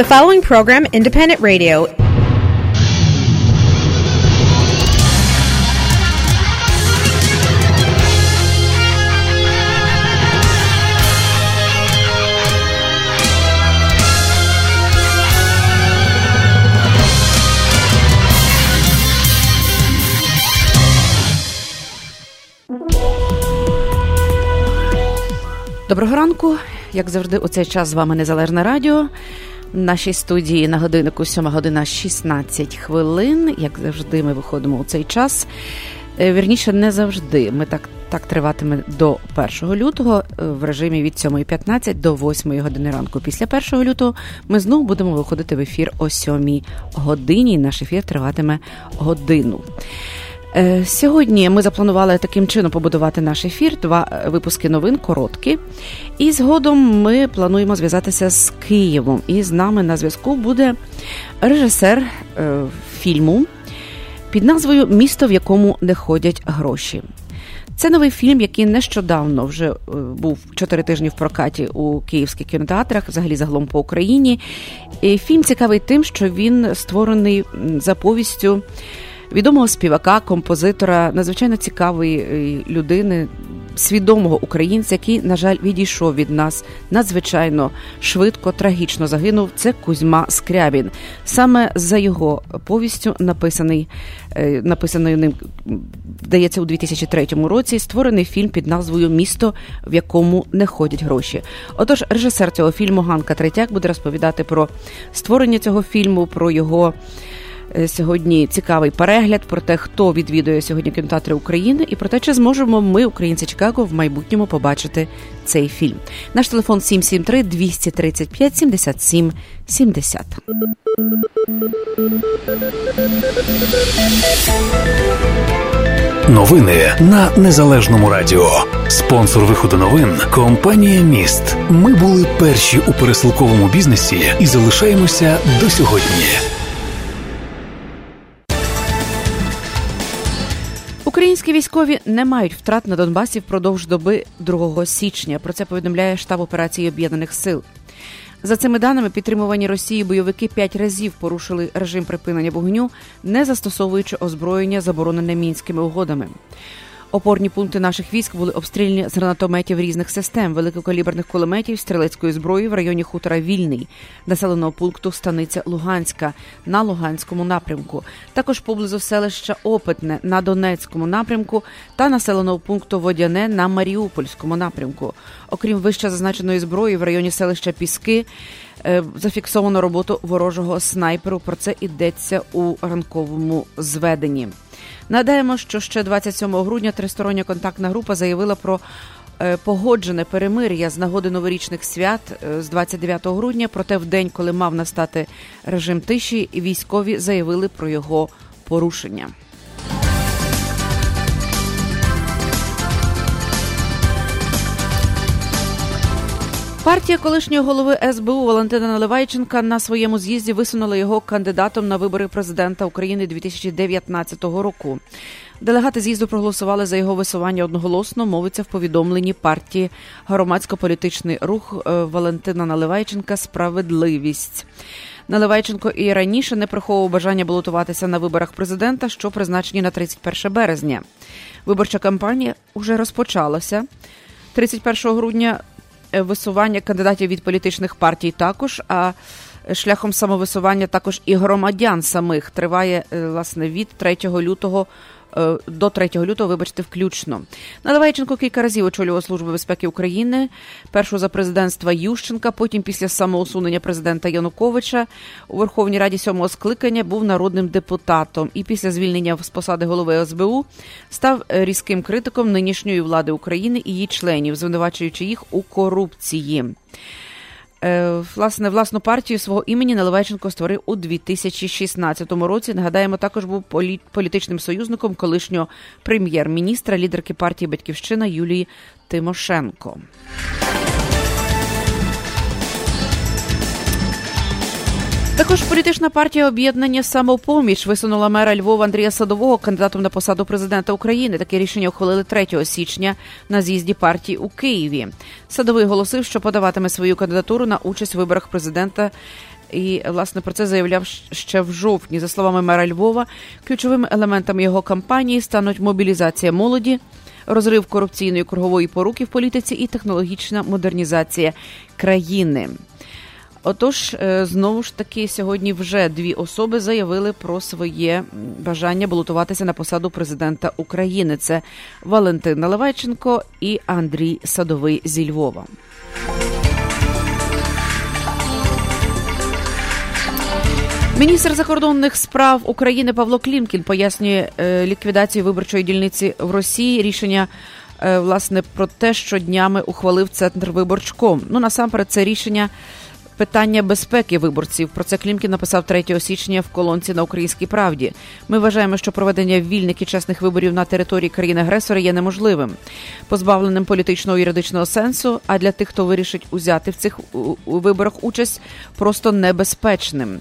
The following program, Independent Radio, Доброго ранку, як завжди, у цей час з вами Незалежне Радіо. В нашій студії на годиннику 7 година 16 хвилин. Як завжди, ми виходимо у цей час. Е, вірніше, не завжди. Ми так так триватиме до 1 лютого е, в режимі від 7.15 до 8 години ранку. Після 1 лютого ми знову будемо виходити в ефір о 7 годині. Наш ефір триватиме годину. Е, сьогодні ми запланували таким чином побудувати наш ефір. Два випуски новин короткі. І згодом ми плануємо зв'язатися з Києвом. І з нами на зв'язку буде режисер е, фільму під назвою Місто, в якому не ходять гроші. Це новий фільм, який нещодавно вже е, був чотири тижні в прокаті у київських кінотеатрах, взагалі загалом по Україні. І Фільм цікавий тим, що він створений за повістю відомого співака, композитора, надзвичайно цікавої е, людини, свідомого українця, який, на жаль, відійшов від нас надзвичайно швидко, трагічно загинув. Це Кузьма Скрябін. Саме за його повістю написаний е, написаною ним вдається у 2003 році. Створений фільм під назвою Місто, в якому не ходять гроші. Отож, режисер цього фільму Ганка Третяк буде розповідати про створення цього фільму, про його. Е, сьогодні цікавий перегляд про те, хто відвідує сьогодні кінотеатри України, і про те, чи зможемо ми, українці Чикаго, в майбутньому побачити цей фільм. Наш телефон 773 235 77 70. Новини на незалежному радіо. Спонсор виходу новин компанія Міст. Ми були перші у пересилковому бізнесі і залишаємося до сьогодні. Українські військові не мають втрат на Донбасі впродовж доби 2 січня. Про це повідомляє штаб операції Об'єднаних Сил. За цими даними, підтримувані Росії бойовики п'ять разів порушили режим припинення вогню, не застосовуючи озброєння, заборонене мінськими угодами. Опорні пункти наших військ були обстріляні з гранатометів різних систем, великокаліберних кулеметів, стрілецької зброї в районі хутора Вільний, населеного пункту Станиця Луганська на Луганському напрямку, також поблизу селища Опитне на Донецькому напрямку та населеного пункту Водяне на Маріупольському напрямку. Окрім вище зазначеної зброї в районі селища Піски. Е, зафіксовано роботу ворожого снайперу. Про це йдеться у ранковому зведенні. Нагадаємо, що ще 27 грудня тристороння контактна група заявила про е, погоджене перемир'я з нагоди новорічних свят е, з 29 грудня. Проте в день, коли мав настати режим тиші, військові заявили про його порушення. Партія колишнього голови СБУ Валентина Наливайченка на своєму з'їзді висунула його кандидатом на вибори президента України 2019 року. Делегати з'їзду проголосували за його висування одноголосно. Мовиться в повідомленні партії громадсько-політичний рух е, Валентина Наливайченка Справедливість. Наливайченко і раніше не приховував бажання балотуватися на виборах президента, що призначені на 31 березня. Виборча кампанія вже розпочалася. 31 грудня висування кандидатів від політичних партій також. А шляхом самовисування також і громадян самих триває е, власне від 3 лютого. Е, до 3 лютого, вибачте, включно Наливайченко кілька разів очолював службу безпеки України. Першу за президентства Ющенка. Потім, після самоусунення президента Януковича у Верховній Раді сьомого скликання був народним депутатом. І після звільнення з посади голови СБУ став різким критиком нинішньої влади України і її членів, звинувачуючи їх у корупції. Е, власне, власну партію свого імені Наливайченко створив у 2016 році. Нагадаємо, також був політичним союзником колишнього прем'єр-міністра, лідерки партії Батьківщина Юлії Тимошенко. Також політична партія об'єднання самопоміч висунула мера Львова Андрія Садового кандидатом на посаду президента України. Таке рішення ухвалили 3 січня на з'їзді партії у Києві. Садовий оголосив, що подаватиме свою кандидатуру на участь у виборах президента І власне про це заявляв ще в жовтні. За словами мера Львова, ключовими елементами його кампанії стануть мобілізація молоді, розрив корупційної кругової поруки в політиці і технологічна модернізація країни. Отож, е, знову ж таки, сьогодні вже дві особи заявили про своє бажання балотуватися на посаду президента України. Це Валентин Наливайченко і Андрій Садовий зі Львова. Міністр закордонних справ України Павло Клімкін пояснює е, ліквідацію виборчої дільниці в Росії. Рішення е, власне про те, що днями ухвалив центр виборчком. Ну насамперед, це рішення питання безпеки виборців. Про це Клімкін написав 3 січня в колонці на Українській правді. Ми вважаємо, що проведення вільних і чесних виборів на території країни-агресора є неможливим, позбавленим політичного і юридичного сенсу. А для тих, хто вирішить узяти в цих виборах участь, просто небезпечним.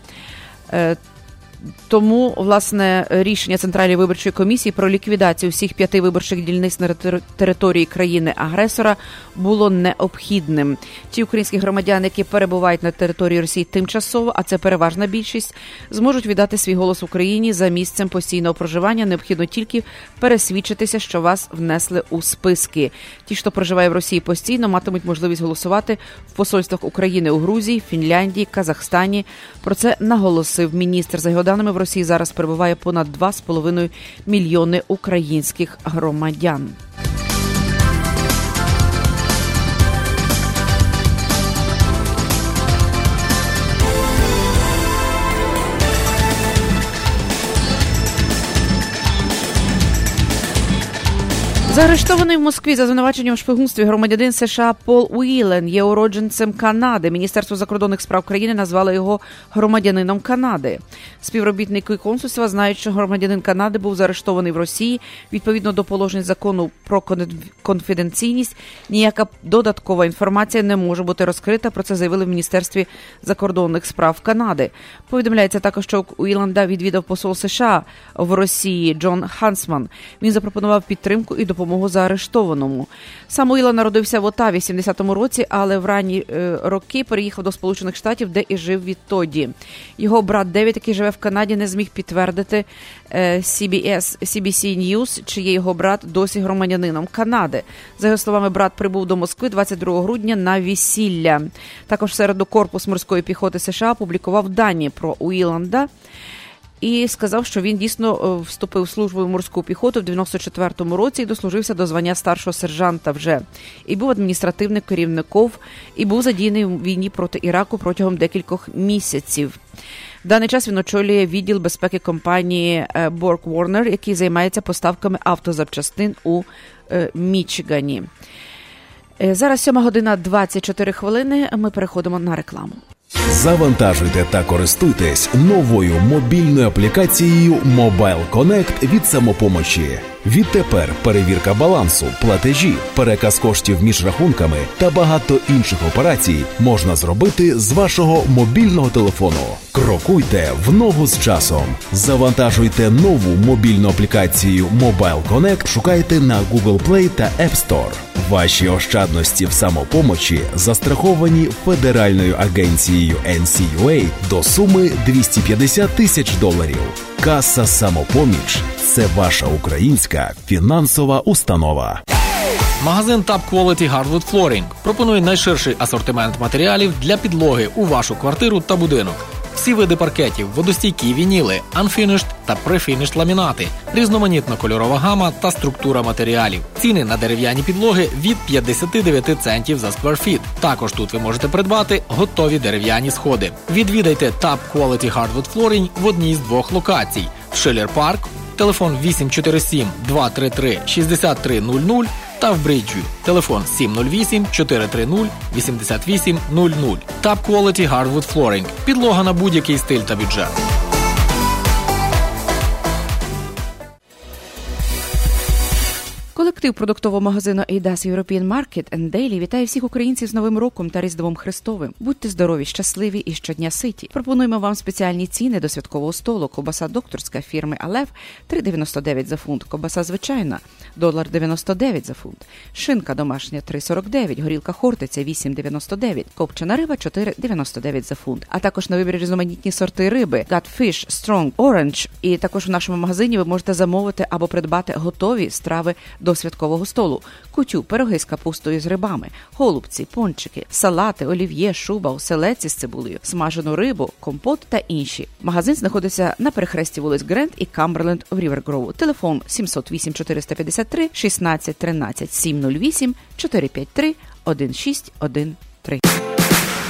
Тому власне рішення центральної виборчої комісії про ліквідацію всіх п'яти виборчих дільниць на території країни-агресора було необхідним. Ті українські громадяни, які перебувають на території Росії тимчасово, а це переважна більшість, зможуть віддати свій голос Україні за місцем постійного проживання. Необхідно тільки пересвідчитися, що вас внесли у списки. Ті, хто проживає в Росії постійно, матимуть можливість голосувати в посольствах України у Грузії, Фінляндії, Казахстані. Про це наголосив міністр за його даними в Росії зараз перебуває понад 2,5 мільйони українських громадян. Заарештований в Москві за звинуваченням в шпигунстві громадянин США Пол Уілен є уродженцем Канади. Міністерство закордонних справ країни назвало його громадянином Канади. Співробітники консульства знають, що громадянин Канади був заарештований в Росії відповідно до положень закону про конфіденційність. Ніяка додаткова інформація не може бути розкрита. Про це заявили в міністерстві закордонних справ Канади. Повідомляється також, що Уіланда відвідав посол США в Росії Джон Хансман. Він запропонував підтримку і допомогу допомогу заарештованому. Самуїла народився в Отаві в 70-му році, але в ранні е, роки переїхав до Сполучених Штатів, де і жив відтоді. Його брат Девід, який живе в Канаді, не зміг підтвердити е, CBS, CBC News, чи є його брат досі громадянином Канади. За його словами, брат прибув до Москви 22 грудня на весілля. Також середу корпус морської піхоти США опублікував дані про Уіланда і сказав, що він дійсно е, вступив в службу в морську піхоту в 94-му році і дослужився до звання старшого сержанта вже і був адміністративним керівником, і був задіяний в війні проти Іраку протягом декількох місяців. В даний час він очолює відділ безпеки компанії Borg е, Warner, який займається поставками автозапчастин у е, Мічигані. Зараз 7 година 24 хвилини. Ми переходимо на рекламу. Завантажуйте та користуйтесь новою мобільною аплікацією Mobile Connect від самопомочі. Відтепер перевірка балансу, платежі, переказ коштів між рахунками та багато інших операцій можна зробити з вашого мобільного телефону. Крокуйте в ногу з часом. Завантажуйте нову мобільну аплікацію Mobile Connect. Шукайте на Google Play та App Store. Ваші ощадності в самопомочі застраховані Федеральною агенцією NCUA до суми 250 тисяч доларів. Каса самопоміч це ваша українська фінансова установа. Магазин Top Quality Hardwood Flooring пропонує найширший асортимент матеріалів для підлоги у вашу квартиру та будинок всі види паркетів, водостійкі вініли, unfinished та prefinished ламінати, різноманітна кольорова гама та структура матеріалів. Ціни на дерев'яні підлоги від 59 центів за скверфіт. Також тут ви можете придбати готові дерев'яні сходи. Відвідайте Tab Quality Hardwood Flooring в одній з двох локацій: Шилер Парк, телефон 847 233 6300 та в Бриджі. Телефон 708 430 8800. Top Quality Hardwood Flooring. Підлога на будь-який стиль та бюджет. Колектив продуктового магазину Eidas European Market and Daily вітає всіх українців з Новим роком та Різдвом Христовим. Будьте здорові, щасливі і щодня ситі. Пропонуємо вам спеціальні ціни до святкового столу. Кобаса докторська фірми Алев 3,99 за фунт. Кобаса звичайна долар 99 за фунт. Шинка домашня 3,49, горілка хортиця 8,99, копчена риба 4,99 за фунт. А також на вибір різноманітні сорти риби Gutfish, Strong, Orange. І також в нашому магазині ви можете замовити або придбати готові страви до святкового столу: кутю, пироги з капустою з рибами, голубці, пончики, салати, олів'є, шуба, оселеці з цибулею, смажену рибу, компот та інші. Магазин знаходиться на перехресті вулиць Грент і Камберленд в Рівергроу. Телефон 708 453 16 13 708 453 1613.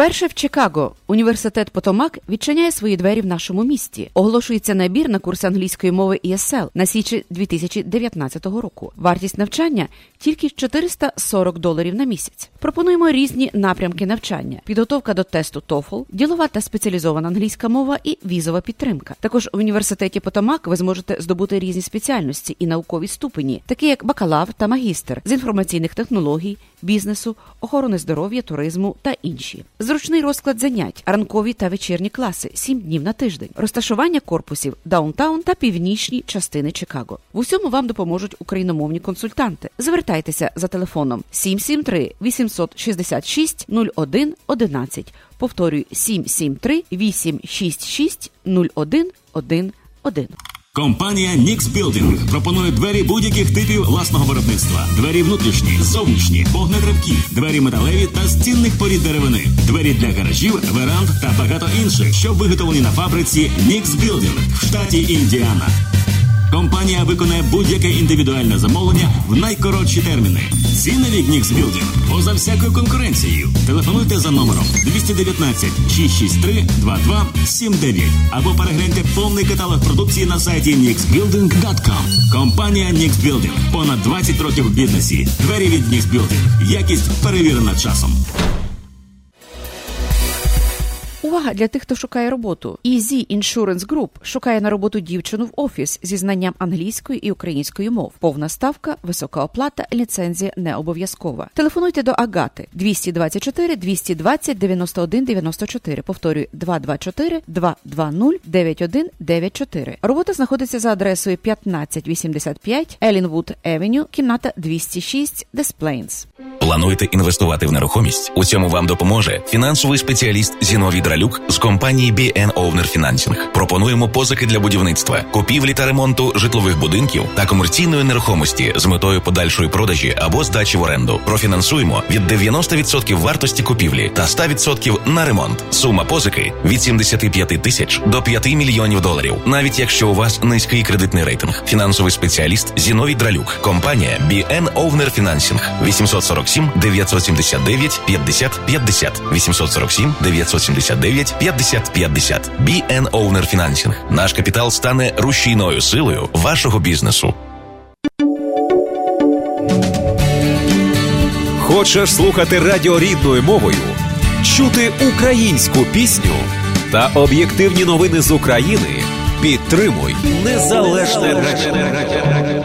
Вперше в Чикаго університет Потомак відчиняє свої двері в нашому місті. Оголошується набір на курс англійської мови ESL на січі 2019 року. Вартість навчання тільки 440 доларів на місяць. Пропонуємо різні напрямки навчання: підготовка до тесту TOEFL, ділова та спеціалізована англійська мова і візова підтримка. Також в університеті Потомак ви зможете здобути різні спеціальності і наукові ступені, такі як бакалавр та магістр з інформаційних технологій, бізнесу, охорони здоров'я, туризму та інші. Зручний розклад занять, ранкові та вечірні класи, 7 днів на тиждень, розташування корпусів downtown та північні частини Чикаго. В усьому вам допоможуть україномовні консультанти. Звертайтеся за телефоном 773 866 01 11. Повторюю 773 866 01 11. Компанія Nix Building пропонує двері будь-яких типів власного виробництва: двері внутрішні, зовнішні, вогнетривкі, двері металеві та стінних порід деревини, двері для гаражів, веранд та багато інших, що виготовлені на фабриці Nix Building в штаті Індіана. Компанія виконає будь-яке індивідуальне замовлення в найкоротші терміни. Ціни від Building поза всякою конкуренцією. Телефонуйте за номером 219 663 2279 або перегляньте повний каталог продукції на сайті nixbuilding.com. Компанія Nix Building. Понад 20 років в бізнесі. Двері від Nix Building. Якість перевірена часом. Увага для тих, хто шукає роботу. Easy Insurance Group шукає на роботу дівчину в офіс зі знанням англійської і української мов. Повна ставка, висока оплата, ліцензія не обов'язкова. Телефонуйте до Агати 224 220 91 94. Повторюю 224 220 9194. Робота знаходиться за адресою 1585 Елінвуд Евеню, кімната 206 Des Plains. Плануєте інвестувати в нерухомість? У цьому вам допоможе фінансовий спеціаліст Зіновій Дралюк з компанії BN Owner Financing. Пропонуємо позики для будівництва, купівлі та ремонту житлових будинків та комерційної нерухомості з метою подальшої продажі або здачі в оренду. Профінансуємо від 90% вартості купівлі та 100% на ремонт. Сума позики від 75 тисяч до 5 мільйонів доларів, навіть якщо у вас низький кредитний рейтинг. Фінансовий спеціаліст Зіновій Дралюк, компанія BN Owner Financing 847 979 50 50 847 979 50 50 BN Owner Financing. Наш капітал стане рушійною силою вашого бізнесу. Хочеш слухати радіо рідною мовою, чути українську пісню та об'єктивні новини з України? Підтримуй незалежне радіо.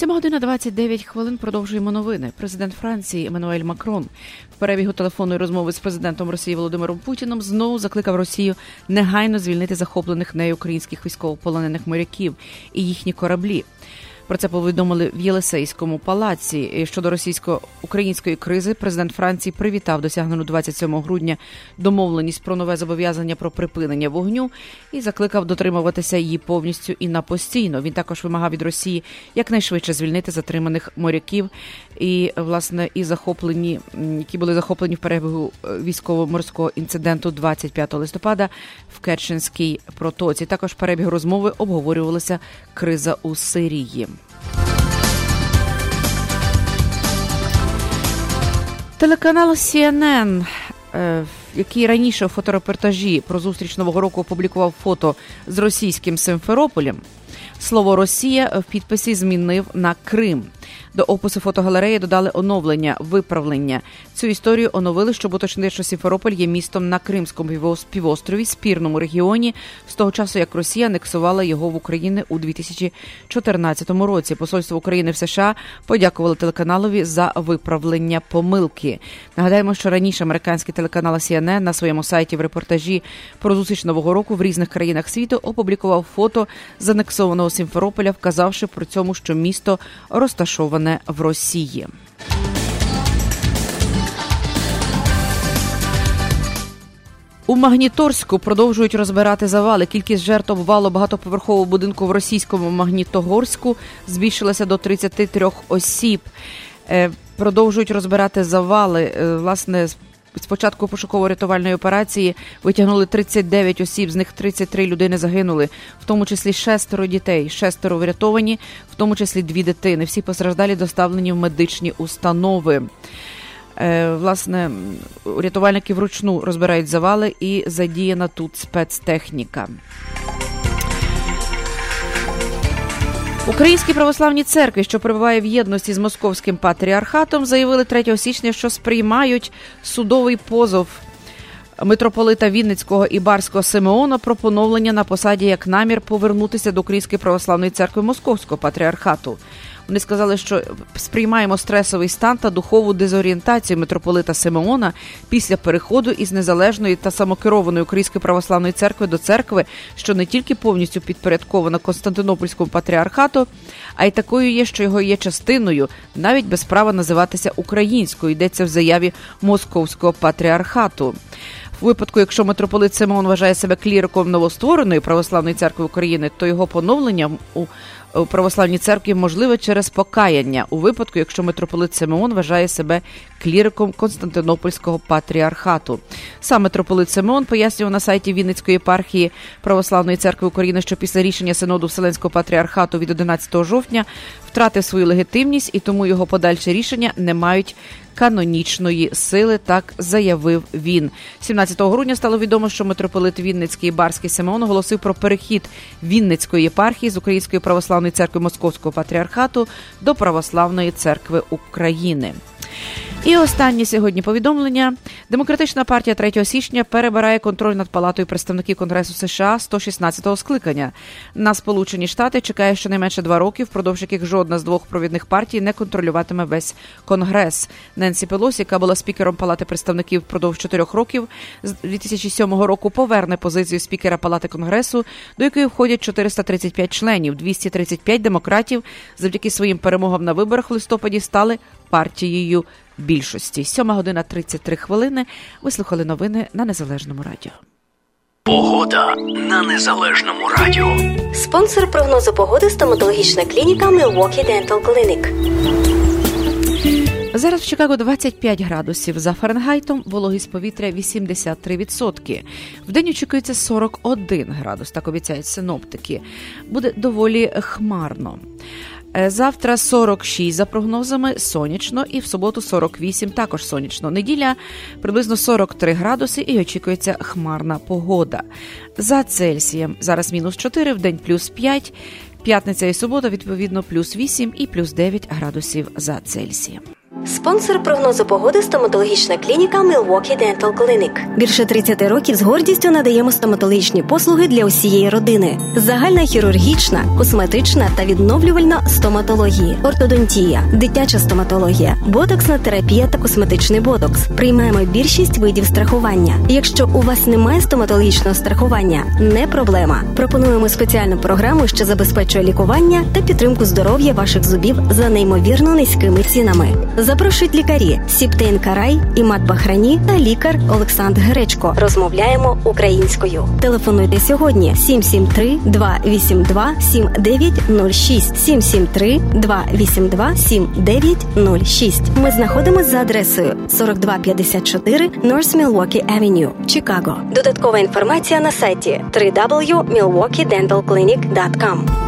7 година 29 хвилин продовжуємо новини. Президент Франції Еммануель Макрон в перебігу телефонної розмови з президентом Росії Володимиром Путіним знову закликав Росію негайно звільнити захоплених нею українських військовополонених моряків і їхні кораблі. Про це повідомили в Єлисейському палаці. Щодо російсько-української кризи, президент Франції привітав досягнену 27 грудня домовленість про нове зобов'язання про припинення вогню і закликав дотримуватися її повністю і на постійно. Він також вимагав від Росії якнайшвидше звільнити затриманих моряків і власне і захоплені, які були захоплені в перебігу е, військово-морського інциденту 25 листопада в Керченській протоці. Також перебіг розмови обговорювалася криза у Сирії. Телеканал CNN, е, який раніше у фоторепортажі про зустріч нового року опублікував фото з російським Симферополем, слово Росія в підписі змінив на Крим. До опису фотогалереї додали оновлення, виправлення. Цю історію оновили, щоб уточнити, що Сімферополь є містом на Кримському півострові, спірному регіоні, з того часу як Росія анексувала його в Україні у 2014 році. Посольство України в США подякувало телеканалові за виправлення помилки. Нагадаємо, що раніше американський телеканал CNN на своєму сайті в репортажі про зустріч нового року в різних країнах світу опублікував фото з анексованого Сімферополя, вказавши при цьому, що місто розташоване розташоване в Росії. У Магніторську продовжують розбирати завали. Кількість жертв обвалу багатоповерхового будинку в російському Магнітогорську збільшилася до 33 осіб. Е, продовжують розбирати завали. Е, власне, Спочатку пошуково-рятувальної операції витягнули 39 осіб, з них 33 людини загинули, в тому числі шестеро дітей, шестеро врятовані, в тому числі дві дитини. Всі постраждалі доставлені в медичні установи. Е, власне, рятувальники вручну розбирають завали і задіяна тут спецтехніка. Українські православні церкви, що перебуває в єдності з московським патріархатом, заявили 3 січня, що сприймають судовий позов митрополита Вінницького і Барського Симеона про поновлення на посаді як намір повернутися до Української православної церкви Московського патріархату. Вони сказали, що сприймаємо стресовий стан та духову дезорієнтацію митрополита Симеона після переходу із незалежної та самокерованої Української православної церкви до церкви, що не тільки повністю підпорядкована Константинопольському патріархату, а й такою є, що його є частиною, навіть без права називатися українською. Йдеться в заяві Московського патріархату. У випадку, якщо митрополит Симеон вважає себе кліриком новоствореної православної церкви України, то його поновлення у у православній церкві можливе через покаяння у випадку, якщо митрополит Симеон вважає себе кліриком Константинопольського патріархату. Сам митрополит Симеон пояснював на сайті Вінницької єпархії Православної церкви України, що після рішення синоду Вселенського патріархату від 11 жовтня втратив свою легітимність і тому його подальші рішення не мають канонічної сили. Так заявив він. 17 грудня стало відомо, що митрополит Вінницький Барський Симеон оголосив про перехід Вінницької єпархії з Української православної церкви Московського патріархату до Православної церкви України. І останнє сьогодні повідомлення: демократична партія 3 січня перебирає контроль над палатою представників Конгресу США 116-го скликання. На Сполучені Штати чекає щонайменше два роки, впродовж яких жодна з двох провідних партій не контролюватиме весь конгрес. Ненсі Пелосі, яка була спікером Палати представників впродовж чотирьох років з 2007 року, поверне позицію спікера Палати Конгресу, до якої входять 435 членів, 235 демократів завдяки своїм перемогам на виборах в листопаді стали партією більшості. Сьома година 33 хвилини. Ви слухали новини на незалежному радіо. Погода на незалежному радіо. Спонсор прогнозу погоди стоматологічна клініка Milwaukee Dental Clinic. Зараз в Чикаго 25 градусів за Фаренгайтом, вологість повітря 83%. В день очікується 41 градус, так обіцяють синоптики. Буде доволі хмарно. Е, завтра 46 за прогнозами сонячно, і в суботу 48 також сонячно. Неділя приблизно 43 градуси і очікується хмарна погода. За Цельсієм зараз мінус 4, в день плюс 5, п'ятниця і субота, відповідно, плюс 8 і плюс 9 градусів за Цельсієм. Спонсор прогнозу погоди стоматологічна клініка Milwaukee Dental Clinic. Більше 30 років з гордістю надаємо стоматологічні послуги для усієї родини: загальна хірургічна, косметична та відновлювальна стоматології, ортодонтія, дитяча стоматологія, ботоксна терапія та косметичний ботокс. Приймаємо більшість видів страхування. Якщо у вас немає стоматологічного страхування, не проблема. Пропонуємо спеціальну програму, що забезпечує лікування та підтримку здоров'я ваших зубів за неймовірно низькими цінами. Запрошують лікарі Сіптейн Карай, Імат Бахрані та лікар Олександр Гречко. Розмовляємо українською. Телефонуйте сьогодні 773 282 7906 773 282 7906. Ми знаходимося за адресою 4254 North Milwaukee Avenue, Чикаго. Додаткова інформація на сайті www.milwaukeedentalclinic.com.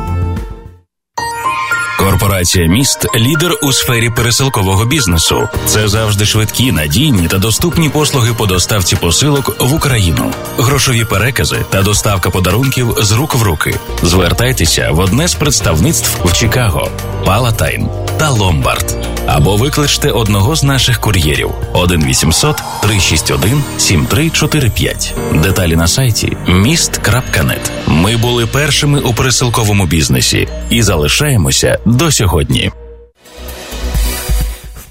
Корпорація міст лідер у сфері пересилкового бізнесу. Це завжди швидкі, надійні та доступні послуги по доставці посилок в Україну, грошові перекази та доставка подарунків з рук в руки. Звертайтеся в одне з представництв в Чикаго, Палатайн та Ломбард. Або викличте одного з наших кур'єрів 1 800 361 7345. Деталі на сайті міст.нет. Ми були першими у пересилковому бізнесі і залишаємося до сьогодні.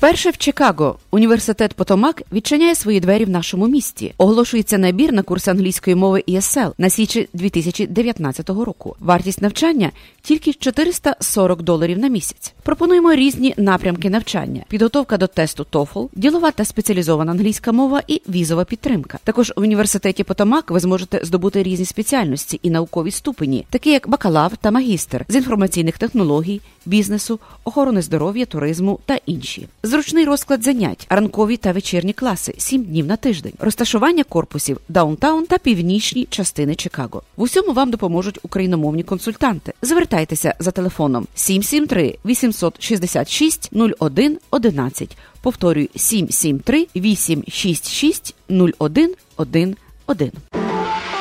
Вперше в Чикаго університет Потомак відчиняє свої двері в нашому місті. Оголошується набір на курс англійської мови ESL на січі 2019 року. Вартість навчання тільки 440 доларів на місяць. Пропонуємо різні напрямки навчання: підготовка до тесту TOEFL, ділова та спеціалізована англійська мова і візова підтримка. Також в університеті Потомак ви зможете здобути різні спеціальності і наукові ступені, такі як бакалавр та магістр з інформаційних технологій, бізнесу, охорони здоров'я, туризму та інші. Зручний розклад занять, ранкові та вечірні класи, 7 днів на тиждень, розташування корпусів downtown та північні частини Чикаго. В усьому вам допоможуть україномовні консультанти. Звертайтеся за телефоном 773 866 01 11. Повторюю 773 866 01 11.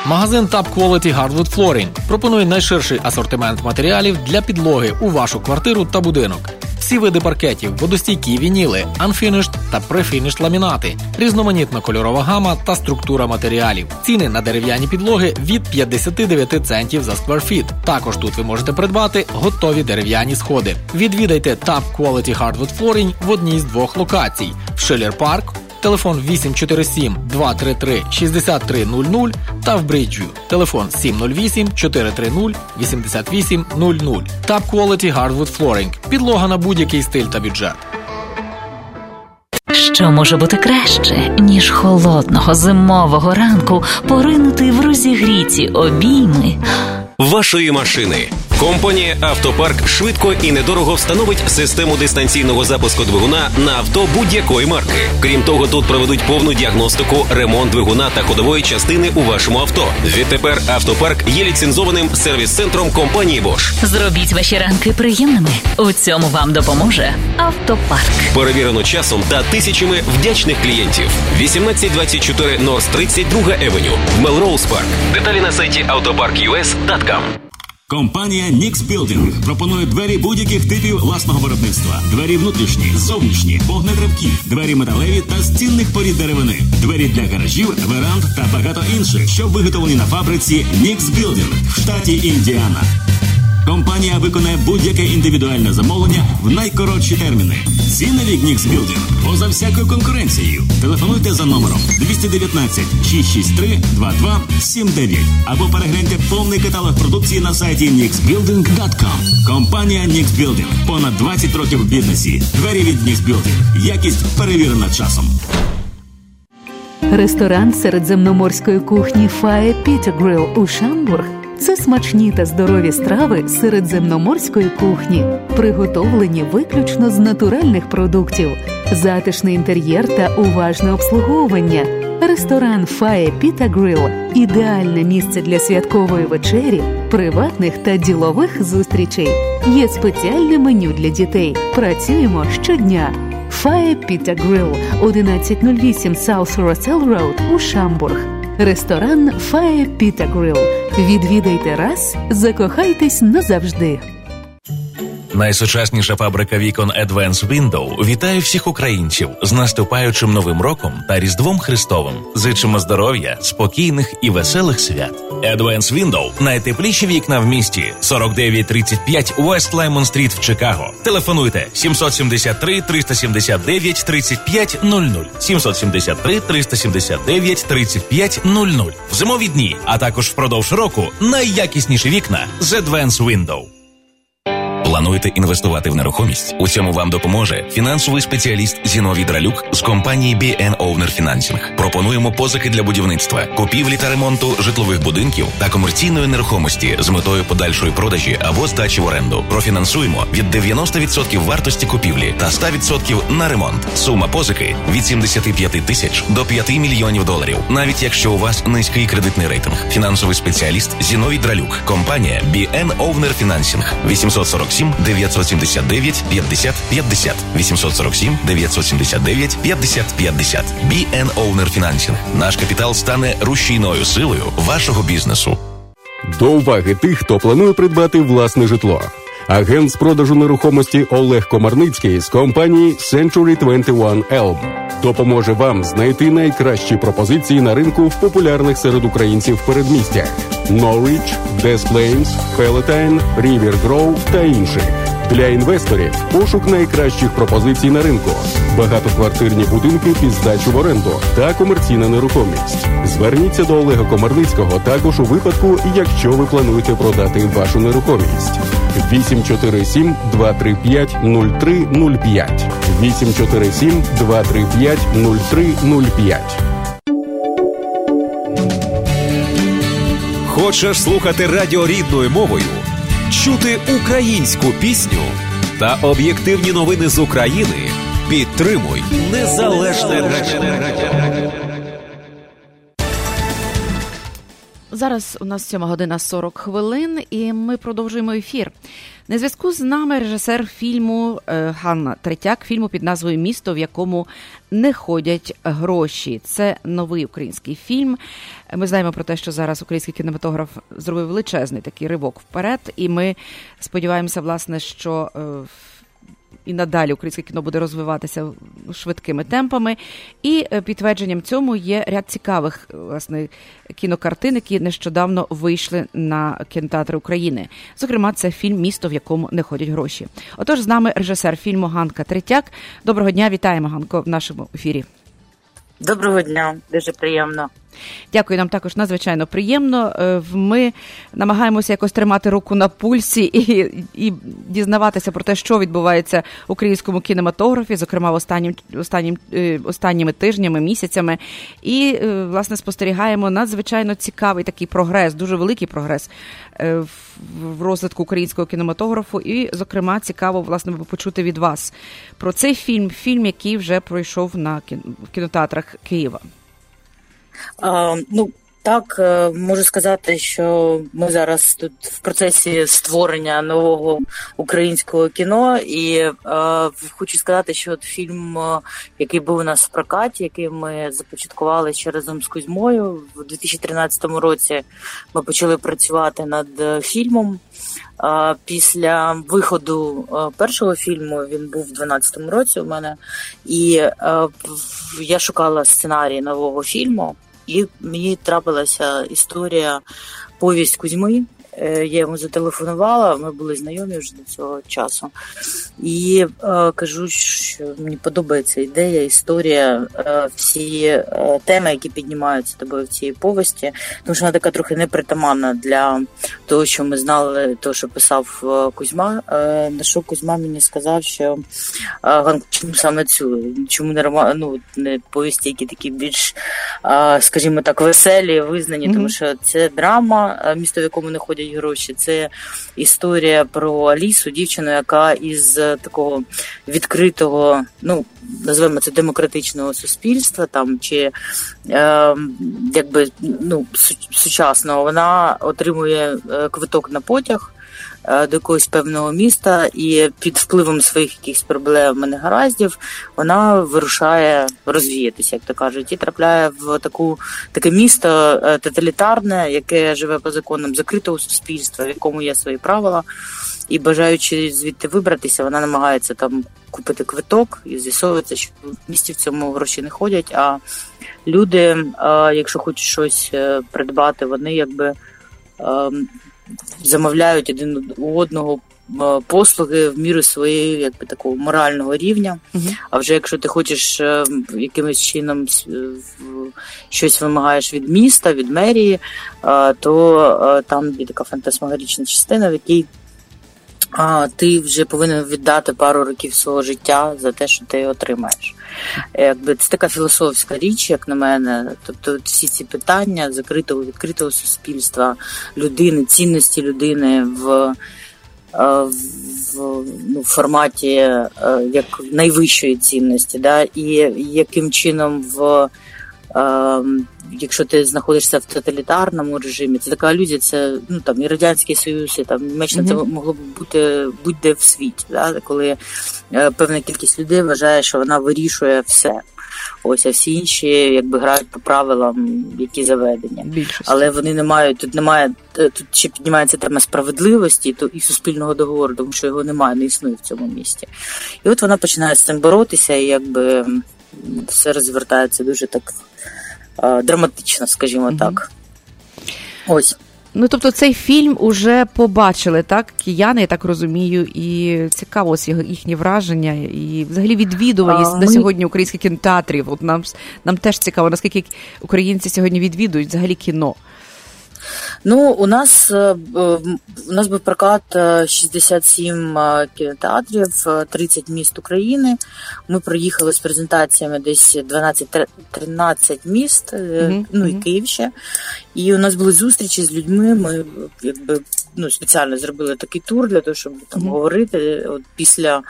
Магазин Tab Quality Hardwood Flooring пропонує найширший асортимент матеріалів для підлоги у вашу квартиру та будинок. Всі види паркетів, водостійкі вініли, unfinished та prefinished ламінати, різноманітна кольорова гама та структура матеріалів. Ціни на дерев'яні підлоги від 59 центів за square feet. Також тут ви можете придбати готові дерев'яні сходи. Відвідайте Tab Quality Hardwood Flooring в одній з двох локацій: в Шиллер Парк телефон 847 233 6300 та в Бриджвю телефон 708 430 8800. Tab Quality Hardwood Flooring. Підлога на будь-який стиль та бюджет. Що може бути краще, ніж холодного зимового ранку поринути в розігріті обійми вашої машини? Компанія Автопарк швидко і недорого встановить систему дистанційного запуску двигуна на авто будь-якої марки. Крім того, тут проведуть повну діагностику, ремонт двигуна та ходової частини у вашому авто. Відтепер автопарк є ліцензованим сервіс-центром компанії Bosch. Зробіть ваші ранки приємними. У цьому вам допоможе автопарк. Перевірено часом та тисячами вдячних клієнтів. 1824 Норс 32 Евеню в Мелроуз Парк. Деталі на сайті autopark.us.com. Компанія Nix Building пропонує двері будь-яких типів власного виробництва: двері внутрішні, зовнішні, вогнетривкі, двері металеві та з цінних порід деревини, двері для гаражів, веранд та багато інших, що виготовлені на фабриці Nix Building в штаті Індіана. Компанія виконає будь-яке індивідуальне замовлення в найкоротші терміни. Ціни від Building поза всякою конкуренцією. Телефонуйте за номером 219 663 2279 або перегляньте повний каталог продукції на сайті nixbuilding.com. Компанія Nix Building. Понад 20 років в бізнесі. Двері від Nix Building. Якість перевірена часом. Ресторан середземноморської кухні Фає Пітер Грил у Шамбург це смачні та здорові страви середземноморської кухні, приготовлені виключно з натуральних продуктів, затишний інтер'єр та уважне обслуговування. Ресторан Фає Піта Грил ідеальне місце для святкової вечері, приватних та ділових зустрічей. Є спеціальне меню для дітей. Працюємо щодня. Фає Піта Грил 1108 South Russell Road у Шамбург. Ресторан Fire Pita Grill. Відвідайте раз, закохайтесь назавжди. Найсучасніша фабрика вікон Advance Window вітає всіх українців з наступаючим новим роком та Різдвом Христовим. Зичимо здоров'я, спокійних і веселих свят. Advance Window – найтепліші вікна в місті 4935 West Lemon Street в Чикаго. Телефонуйте 773 379 3500 773 379 3500 в зимові дні, а також впродовж року найякісніші вікна з Advance Window. Плануєте інвестувати в нерухомість? У цьому вам допоможе фінансовий спеціаліст Зіновій Дралюк з компанії BN Owner Financing. Пропонуємо позики для будівництва, купівлі та ремонту житлових будинків та комерційної нерухомості з метою подальшої продажі або здачі в оренду. Профінансуємо від 90% вартості купівлі та 100% на ремонт. Сума позики від 75 тисяч до 5 мільйонів доларів, навіть якщо у вас низький кредитний рейтинг. Фінансовий спеціаліст Зіновій Дралюк, компанія BN Owner Financing 847 979 50 50 847 979 50 50 BN Owner Financing. Наш капітал стане рушійною силою вашого бізнесу. До уваги тих, хто планує придбати власне житло. Агент з продажу нерухомості Олег Комарницький з компанії Century 21 Elm допоможе вам знайти найкращі пропозиції на ринку в популярних серед українців передмістях Norwich, Des Plains, Palatine, River Grove та інших. Для інвесторів. Пошук найкращих пропозицій на ринку, багатоквартирні будинки під здачу в оренду та комерційна нерухомість. Зверніться до Олега Комарницького також у випадку, якщо ви плануєте продати вашу нерухомість. 847 235 0305 847 235 0305 Хочеш слухати радіо рідною мовою, чути українську пісню та об'єктивні новини з України? Підтримуй незалежне радіо. Зараз у нас 7 година 40 хвилин, і ми продовжуємо ефір. На зв'язку з нами режисер фільму е, Ганна Третяк, фільму під назвою Місто, в якому не ходять гроші. Це новий український фільм. Ми знаємо про те, що зараз український кінематограф зробив величезний такий ривок вперед, і ми сподіваємося, власне, що. Е, і надалі українське кіно буде розвиватися швидкими темпами. І підтвердженням цьому є ряд цікавих власне кінокартин, які нещодавно вийшли на кінотеатри України. Зокрема, це фільм Місто, в якому не ходять гроші. Отож, з нами режисер фільму Ганка Третяк. Доброго дня, вітаємо Ганко в нашому ефірі. Доброго дня, дуже приємно. Дякую, нам також надзвичайно приємно. Ми намагаємося якось тримати руку на пульсі і і дізнаватися про те, що відбувається в українському кінематографі, зокрема останнім, останнім, останніми тижнями, місяцями. І, власне, спостерігаємо надзвичайно цікавий такий прогрес, дуже великий прогрес в розвитку українського кінематографу. І, зокрема, цікаво власне почути від вас про цей фільм, фільм, який вже пройшов на кінотеатрах Києва. Ну, так, можу сказати, що ми зараз тут в процесі створення нового українського кіно, і е, хочу сказати, що от фільм, який був у нас в прокаті, який ми започаткували ще разом з Кузьмою в 2013 році, ми почали працювати над фільмом. Е, після виходу е, першого фільму він був в 2012 році у мене, і е, я шукала сценарій нового фільму. І мені трапилася історія повість Кузьми. Я йому зателефонувала, ми були знайомі вже до цього часу. І е, кажу, що мені подобається ідея, історія, е, всі е, теми, які піднімаються тобою в цій повісті, тому що вона така трохи непритаманна для того, що ми знали, того, що писав Кузьма. На що Кузьма мені сказав, що чому саме цю, чому не роман, ну, не повісті, які такі більш, скажімо так, веселі, визнані, mm-hmm. тому що це драма, місто, в якому не ходять гроші. Це історія про Алісу, дівчину, яка із такого відкритого, ну називаємо це демократичного суспільства, там чи е, якби ну сучасного, вона отримує квиток на потяг. До якогось певного міста, і під впливом своїх якихось проблем і негараздів вона вирушає розвіятися, як то кажуть, і трапляє в таку таке місто тоталітарне, яке живе по законам закритого суспільства, в якому є свої правила. І бажаючи звідти вибратися, вона намагається там купити квиток і з'ясовується, що в місті в цьому гроші не ходять. А люди, якщо хочуть щось е, придбати, вони якби замовляють один у одного. Послуги в міру своєї якби такого морального рівня. Uh-huh. А вже якщо ти хочеш е, якимось чином щось вимагаєш від міста, від мерії, то там є така фантасмагорічна частина, в якій ти вже повинен віддати пару років свого життя за те, що ти отримаєш. Якби Це така філософська річ, як на мене. Тобто всі ці питання закритого відкритого суспільства, людини, цінності людини в в, ну, форматі як найвищої цінності, да, і яким чином в якщо ти знаходишся в тоталітарному режимі, це така алюзія, це ну там і радянський союз, і там Німеччина mm-hmm. це могло б бути будь-де в світі, да? коли е, певна кількість людей вважає, що вона вирішує все. Ось а всі інші якби грають по правилам, які заведені. Більшості. Але вони не мають тут. Немає е, тут ще піднімається тема справедливості то і суспільного договору, тому що його немає, не існує в цьому місті. І от вона починає з цим боротися, і якби все розвертається дуже так драматично, скажімо так. Ось. Ну, тобто цей фільм уже побачили, так? Кияни, я так розумію, і цікаво ось їхні враження, і взагалі відвідуваність на ми... сьогодні українських кінотеатрів. От нам нам теж цікаво, наскільки українці сьогодні відвідують взагалі кіно. Ну, у нас е, у нас був прокат 67 е, е, кінотеатрів, 30 міст України. Ми проїхали з презентаціями десь 12-13 міст, mm-hmm. ну і Київ ще. І у нас були зустрічі з людьми. Ми якби ну, спеціально зробили такий тур для того, щоб там mm-hmm. говорити. От після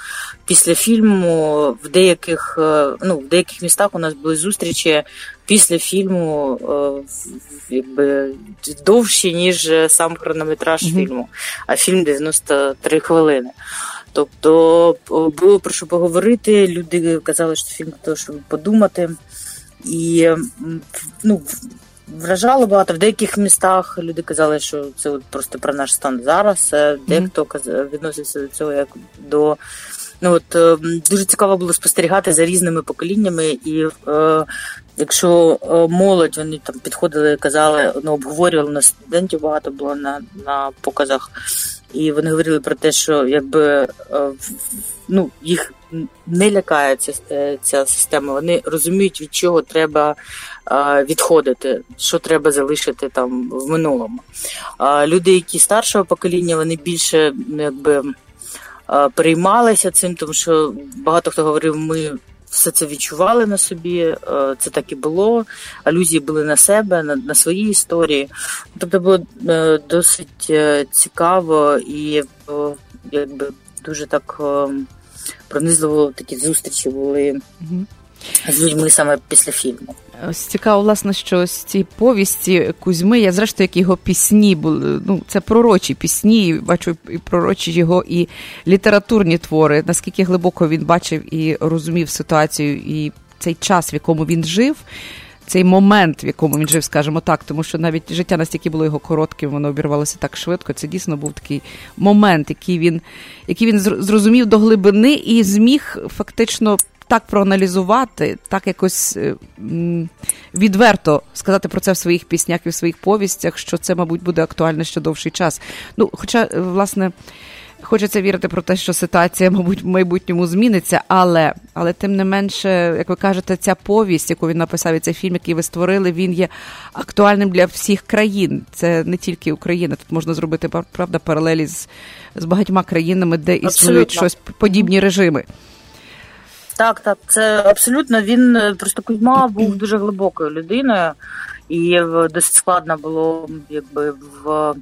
після фільму в деяких ну, в деяких містах у нас були зустрічі після фільму якби довші, ніж сам хронометраж mm-hmm. фільму, а фільм 93 хвилини. Тобто було про що поговорити. Люди казали, що фільм того, щоб подумати. І ну, вражало багато. В деяких містах люди казали, що це от просто про наш стан зараз. Дехто mm-hmm. відносився до цього як до. Ну от дуже цікаво було спостерігати за різними поколіннями, і е, Якщо е, молодь вони там підходили, казали, ну обговорювали на студентів, багато було на на показах, і вони говорили про те, що якби е, ну їх не лякає ця, е, система. Вони розуміють, від чого треба відходити, що треба залишити там в минулому. Люди, які старшого покоління, вони більше якби переймалися цим, тому що багато хто говорив, ми все це відчували на собі, е, це так і було. Алюзії були на себе, на на свої історії. Тобто було е, досить е, цікаво і якби дуже так пронизливо такі зустрічі були. З людьми саме після фільму. Ось цікаво, власне, що ось ці повісті Кузьми, я зрештою, як його пісні були. Ну, це пророчі пісні, бачу і пророчі його і літературні твори. Наскільки глибоко він бачив і розумів ситуацію і цей час, в якому він жив. Цей момент, в якому він жив, скажімо так, тому що навіть життя настільки було його коротким, воно обірвалося так швидко. Це дійсно був такий момент, який він який він зрозумів до глибини і зміг фактично так проаналізувати, так якось е, відверто сказати про це в своїх піснях і в своїх повістях, що це, мабуть, буде актуально ще довший час. Ну, хоча, е, власне. Хочеться вірити про те, що ситуація, мабуть, в майбутньому зміниться, але але тим не менше, як ви кажете, ця повість, яку він написав, і цей фільм, який ви створили, він є актуальним для всіх країн. Це не тільки Україна. Тут можна зробити правда паралелі з з багатьма країнами, де існують Абсолютно. щось подібні режими. Так, так, це абсолютно він е, просто Кузьма був дуже глибокою людиною, і досить складно було якби в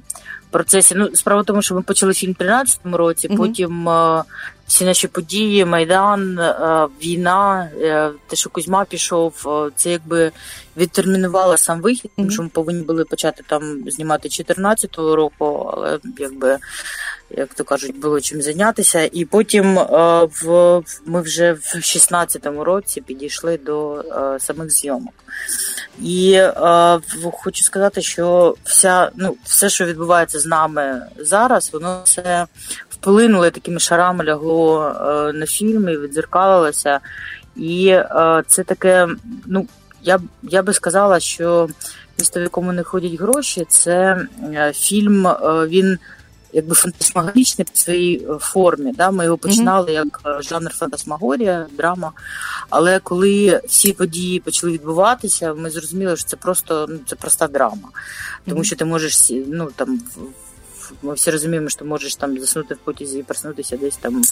процесі. Ну, справа в тому, що ми почали фільм в 13-му році, mm-hmm. потім е, всі наші події, Майдан, е, війна, те, що Кузьма пішов, це якби відтермінувало сам вихід, тому що ми повинні були почати там знімати 14-го року, але якби як то кажуть, було чим зайнятися. І потім е, в ми вже в 16-му році підійшли до е, самих зйомок. І е, хочу сказати, що вся, ну, все, що відбувається з нами зараз, воно все вплинуло такими шарами лягло на фільм і відзеркалилося. І це таке, ну, я я би сказала, що місто, в якому не ходять гроші, це фільм, він якби фантасмагорічний по своїй е, формі. Да? Ми його починали як е, жанр фантасмагорія, драма. Але коли всі події почали відбуватися, ми зрозуміли, що це просто ну, це проста драма. Тому що ти можеш ну там. Ми всі розуміємо, що ти можеш там заснути в потязі і проснутися десь там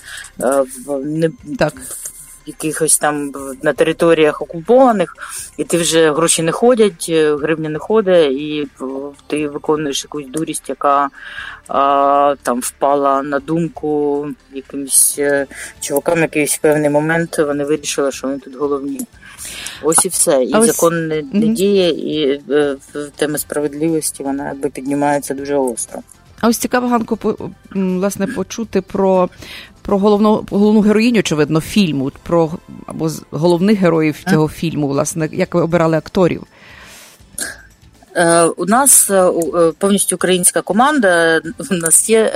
е, в не так якихось там на територіях окупованих, і ти вже гроші не ходять, е, гривня не ходить, і ти виконуєш якусь дурість, яка а, там впала на думку якимось е, чувакам, якийсь певний момент вони вирішили, що вони тут головні. Ось і все. І а закон не, не діє, і е, тема справедливості вона якби піднімається дуже остро. А ось цікаво, Ганку, власне, почути про про головну головну героїню, очевидно, фільму, про або головних героїв цього фільму, власне, як ви обирали акторів. Е, у нас е, е, повністю українська команда. У нас є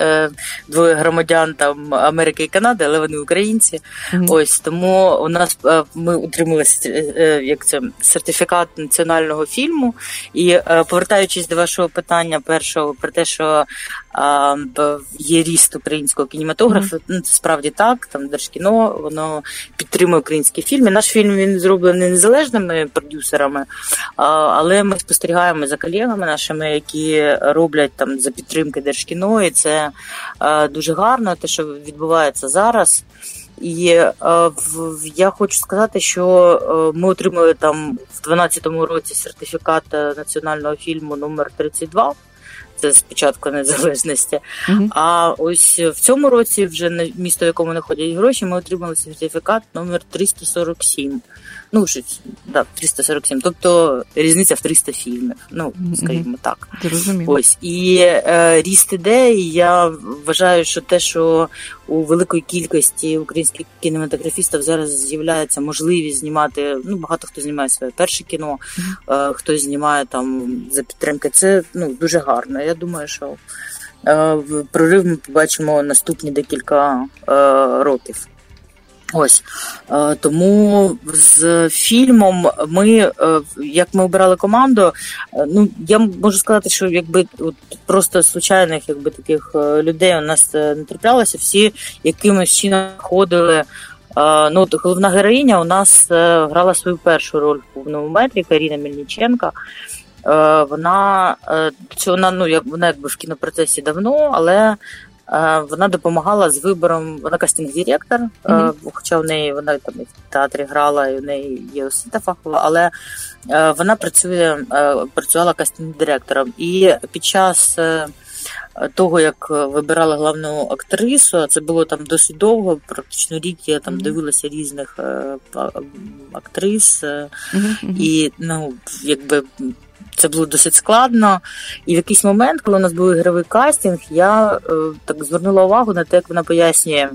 двоє громадян там Америки і Канади, але вони українці. Mm-hmm. Ось тому у нас ми утримали як це сертифікат національного фільму. І повертаючись до вашого питання, першого про те, що є ріст українського кінематографу. Mm-hmm. Ну це справді так. Там Держкіно воно підтримує українські фільми. Наш фільм він зроблений незалежними продюсерами, але ми спостерігаємо за колегами нашими, які роблять там за підтримки Держкіно, і це дуже гарно, те, що відбувається зараз. І е, я хочу сказати, що е, ми отримали там в 2012 році сертифікат національного фільму номер 32 це спочатку незалежності. Mm-hmm. А ось в цьому році, вже на місто, в якому знаходять гроші, ми отримали сертифікат номер 347 ну щось да, 347, тобто різниця в 300 фільмів. Ну скажімо так, Зрозуміло. ось і е, ріст іде. і Я вважаю, що те, що у великої кількості українських кінематографістів зараз з'являється можливість знімати. Ну багато хто знімає своє перше кіно, е, хтось знімає там за підтримки. Це ну дуже гарно. Я думаю, що. Е, прорив ми побачимо наступні декілька е, років. Ось е, тому з фільмом ми, е, як ми обирали команду, е, ну я можу сказати, що якби от просто звичайних якби таких людей у нас не траплялося, всі якимось чином ходили. Ну, головна героїня у нас грала свою першу роль в повному метрі Каріна Мельниченка. Вона вона ну як вона якби в кінопроцесі давно, але вона допомагала з вибором, вона кастинг-директор, mm-hmm. хоча в неї вона там і в театрі грала, і в неї є освіта фахова, але е, вона працює, працювала кастинг-директором. І під час того, як вибирали главну актрису, це було там досить довго, практично рік я там дивилася різних актрис, mm-hmm. і ну, якби це було досить складно. І в якийсь момент, коли у нас був ігровий кастинг, я е, так звернула увагу на те, як вона пояснює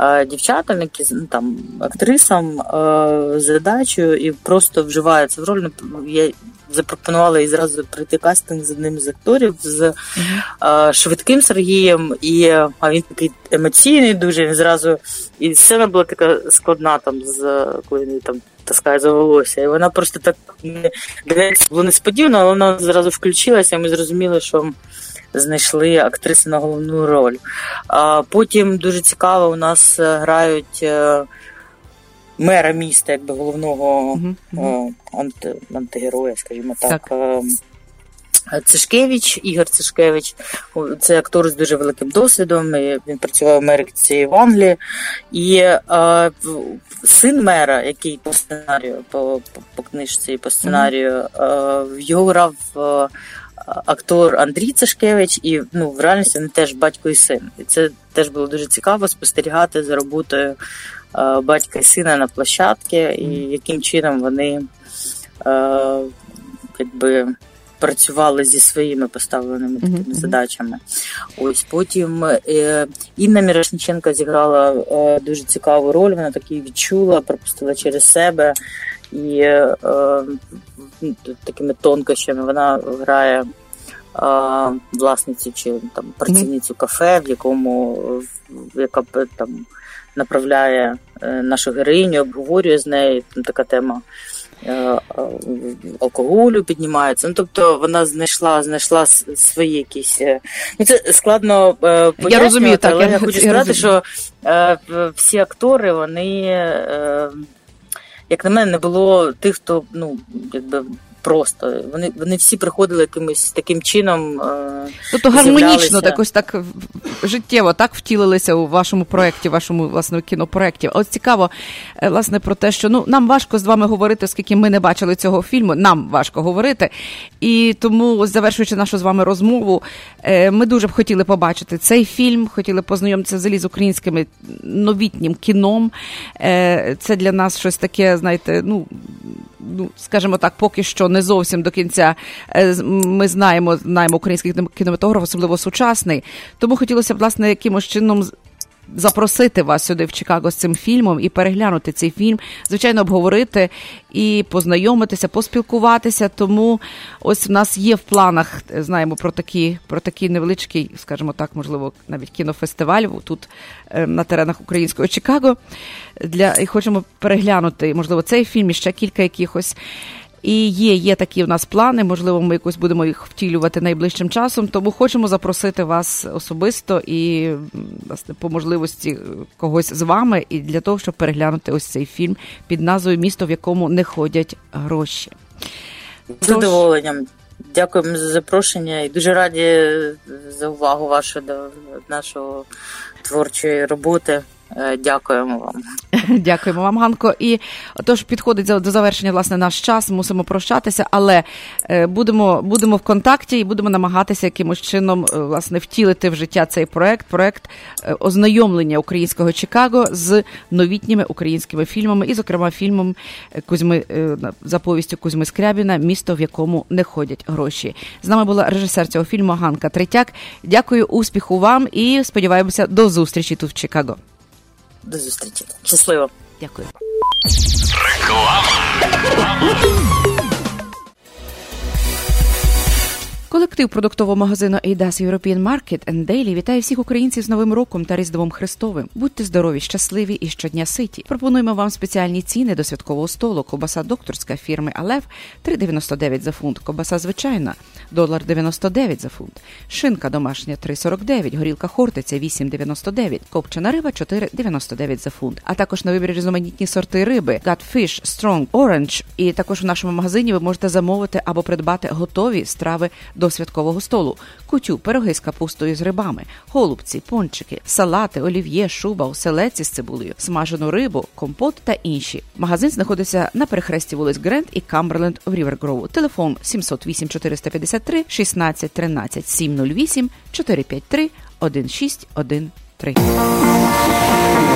е, дівчатам, які ну, там актрисам е, задачу і просто вживається в роль. Ну, я запропонувала і зразу прийти кастинг з одним з акторів з швидким Сергієм, і а він такий емоційний, дуже він зразу і сцена була така складна там з коли він там таскає за волосся. І вона просто так було несподівано, але вона зразу включилася, і ми зрозуміли, що знайшли актрису на головну роль. А Потім дуже цікаво, у нас е, грають. Е, мера міста, якби головного mm-hmm. анти, антигероя, скажімо так. так. Цишкевич, Ігор Цишкевич, це актор з дуже великим досвідом. Він працював в Америці в Англії. І е, син мера, який по сценарію, по по, по книжці, по сценарію, е, його грав е, актор Андрій Цишкевич, і ну, в реальності вони теж батько і син. І це теж було дуже цікаво спостерігати за роботою е, батька і сина на площадці, і яким чином вони. Якби працювали зі своїми поставленими такими mm-hmm. задачами. Ось потім е, Інна Мірошниченка зіграла е, дуже цікаву роль. Вона таки відчула, пропустила через себе і е, такими тонкощами вона грає. Власницю чи там працівницю кафе, в якому яка там направляє нашу героїню, обговорює з нею там така тема Е, е, алкоголю піднімається. Ну, тобто вона знайшла знайшла свої якісь. Е, ну, Це складно пояснювати, я розумію, так, але я, я хочу сказати, що всі актори, вони, як на мене, не було тих, хто ну, якби просто. Вони вони всі приходили якимось таким чином. Е, тобто гармонічно, так ось так життєво так втілилися у вашому проєкті, вашому власне кінопроєкті. От цікаво, е, власне, про те, що ну нам важко з вами говорити, оскільки ми не бачили цього фільму. Нам важко говорити. І тому, завершуючи нашу з вами розмову, е, ми дуже б хотіли побачити цей фільм, хотіли познайомитися взагалі з українським новітнім кіном. Це для нас щось таке, знаєте, ну ну скажімо так, поки що не зовсім до кінця е, ми знаємо, знаємо український кінематограф, особливо сучасний. Тому хотілося б власне якимось чином запросити вас сюди в Чикаго з цим фільмом і переглянути цей фільм, звичайно, обговорити і познайомитися, поспілкуватися. Тому ось в нас є в планах, знаємо про такі, про такий невеличкий, скажімо так, можливо, навіть кінофестиваль тут е, на теренах українського Чикаго. Для і хочемо переглянути, можливо, цей фільм і ще кілька якихось. І є є такі у нас плани. Можливо, ми якось будемо їх втілювати найближчим часом. Тому хочемо запросити вас особисто і власне по можливості когось з вами, і для того, щоб переглянути ось цей фільм під назвою Місто, в якому не ходять гроші. З задоволенням. Дякуємо за запрошення і дуже раді за увагу вашу до нашої творчої роботи. Е, дякуємо вам. Дякуємо вам, Ганко. І тож підходить до завершення власне наш час. Мусимо прощатися, але е, будемо будемо в контакті і будемо намагатися якимось чином е, власне втілити в життя цей проект. Проект ознайомлення українського Чикаго з новітніми українськими фільмами, і, зокрема, фільмом Кузьми за повістю Кузьми Скрябіна Місто, в якому не ходять гроші. З нами була режисер цього фільму Ганка Третяк. Дякую, успіху вам і сподіваємося до зустрічі тут в Чикаго. До зустрічі. Щасливо. Дякую. Реклама. Колектив продуктового магазину Eidas European Market and Daily вітає всіх українців з Новим роком та Різдвом Христовим. Будьте здорові, щасливі і щодня ситі. Пропонуємо вам спеціальні ціни до святкового столу. Кобаса докторська фірми Алев 3,99 за фунт. Кобаса звичайна долар 99 за фунт. Шинка домашня 3,49, горілка хортиця 8,99, копчена риба 4,99 за фунт. А також на вибір різноманітні сорти риби Gutfish, Strong, Orange. І також в нашому магазині ви можете замовити або придбати готові страви до святкового столу: кутю, пироги з капустою з рибами, голубці, пончики, салати, олів'є, шуба, оселеці з цибулею, смажену рибу, компот та інші. Магазин знаходиться на перехресті вулиць Гренд і Камберленд в Рівергроу. Телефон 708 453 16 13 708 453 1613.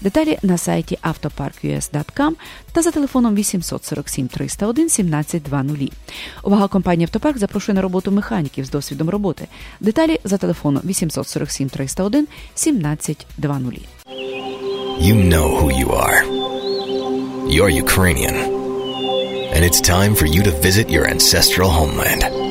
Деталі на сайті autopark.us.com та за телефоном 847 301 1720. Увага компанії Автопарк запрошує на роботу механіків з досвідом роботи. Деталі за телефоном 847 301 1720. You know who you are. You're Ukrainian. And it's time for you to visit your ancestral homeland.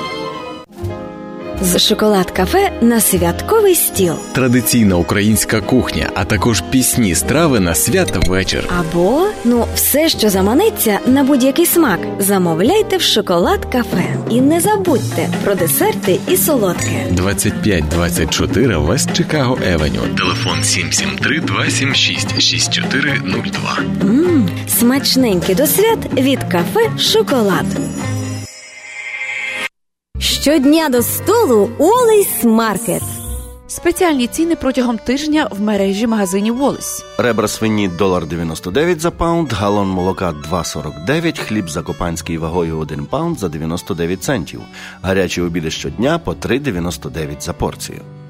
З шоколад кафе на святковий стіл. Традиційна українська кухня, а також пісні страви на свято-вечір. Або ну все, що заманеться на будь-який смак, замовляйте в шоколад кафе. І не забудьте про десерти і солодке. 2524 West Chicago Avenue. Телефон 773 276 6402. Мм, смачненький до свят від кафе Шоколад. Щодня до столу Wally's Market. Спеціальні ціни протягом тижня в мережі магазинів Wally's. Ребра свині долар 99 за pound, галон молока 2,49, хліб закопанський вагою 1 pound за 99 центів. Гарячі обіди щодня по 3,99 за порцію.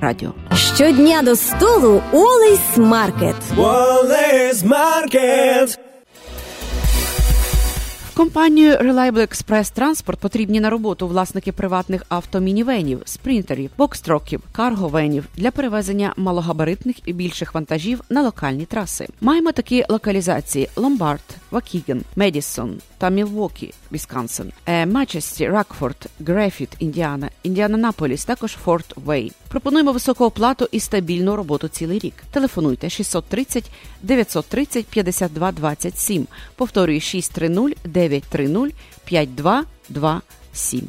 радіо. Щодня до столу Wally's Market. Wally's Market. Компанію Reliable Express Transport потрібні на роботу власники приватних автомінівенів, спринтерів, box truck ів, cargo van ів для перевезення малогабаритних і більших вантажів на локальні траси. Маємо такі локалізації: Ломбард, Вакіген, Медісон та Мілвокі, Вісконсин, Мачесті, Ракфорд, Грефіт, Індіана, Індіанаполіс, також Форт Вей. Пропонуємо високу оплату і стабільну роботу цілий рік. Телефонуйте 630 930 52 27. Повторюю 630 930 5227.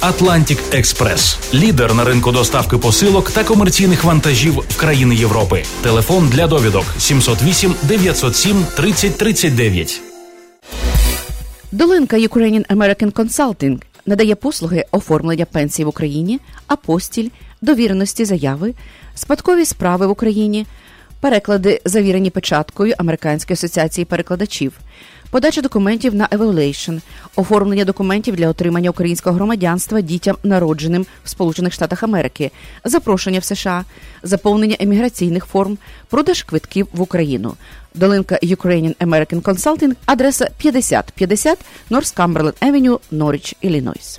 Atlantic Express. лідер на ринку доставки посилок та комерційних вантажів в країни Європи. Телефон для довідок 708 907 30 39. Долинка Ukrainian American Consulting надає послуги оформлення пенсій в Україні, апостіль, довіреності заяви, спадкові справи в Україні, переклади, завірені печаткою Американської асоціації перекладачів, подача документів на evaluation, оформлення документів для отримання українського громадянства дітям, народженим в Сполучених Штатах Америки, запрошення в США, заповнення еміграційних форм, продаж квитків в Україну. Долинка Ukrainian American Consulting, адреса 5050 North Cumberland Avenue, Norwich, Іллінойс.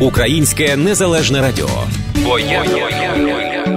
Українське незалежне радіо. Бо я, бо я, бо я.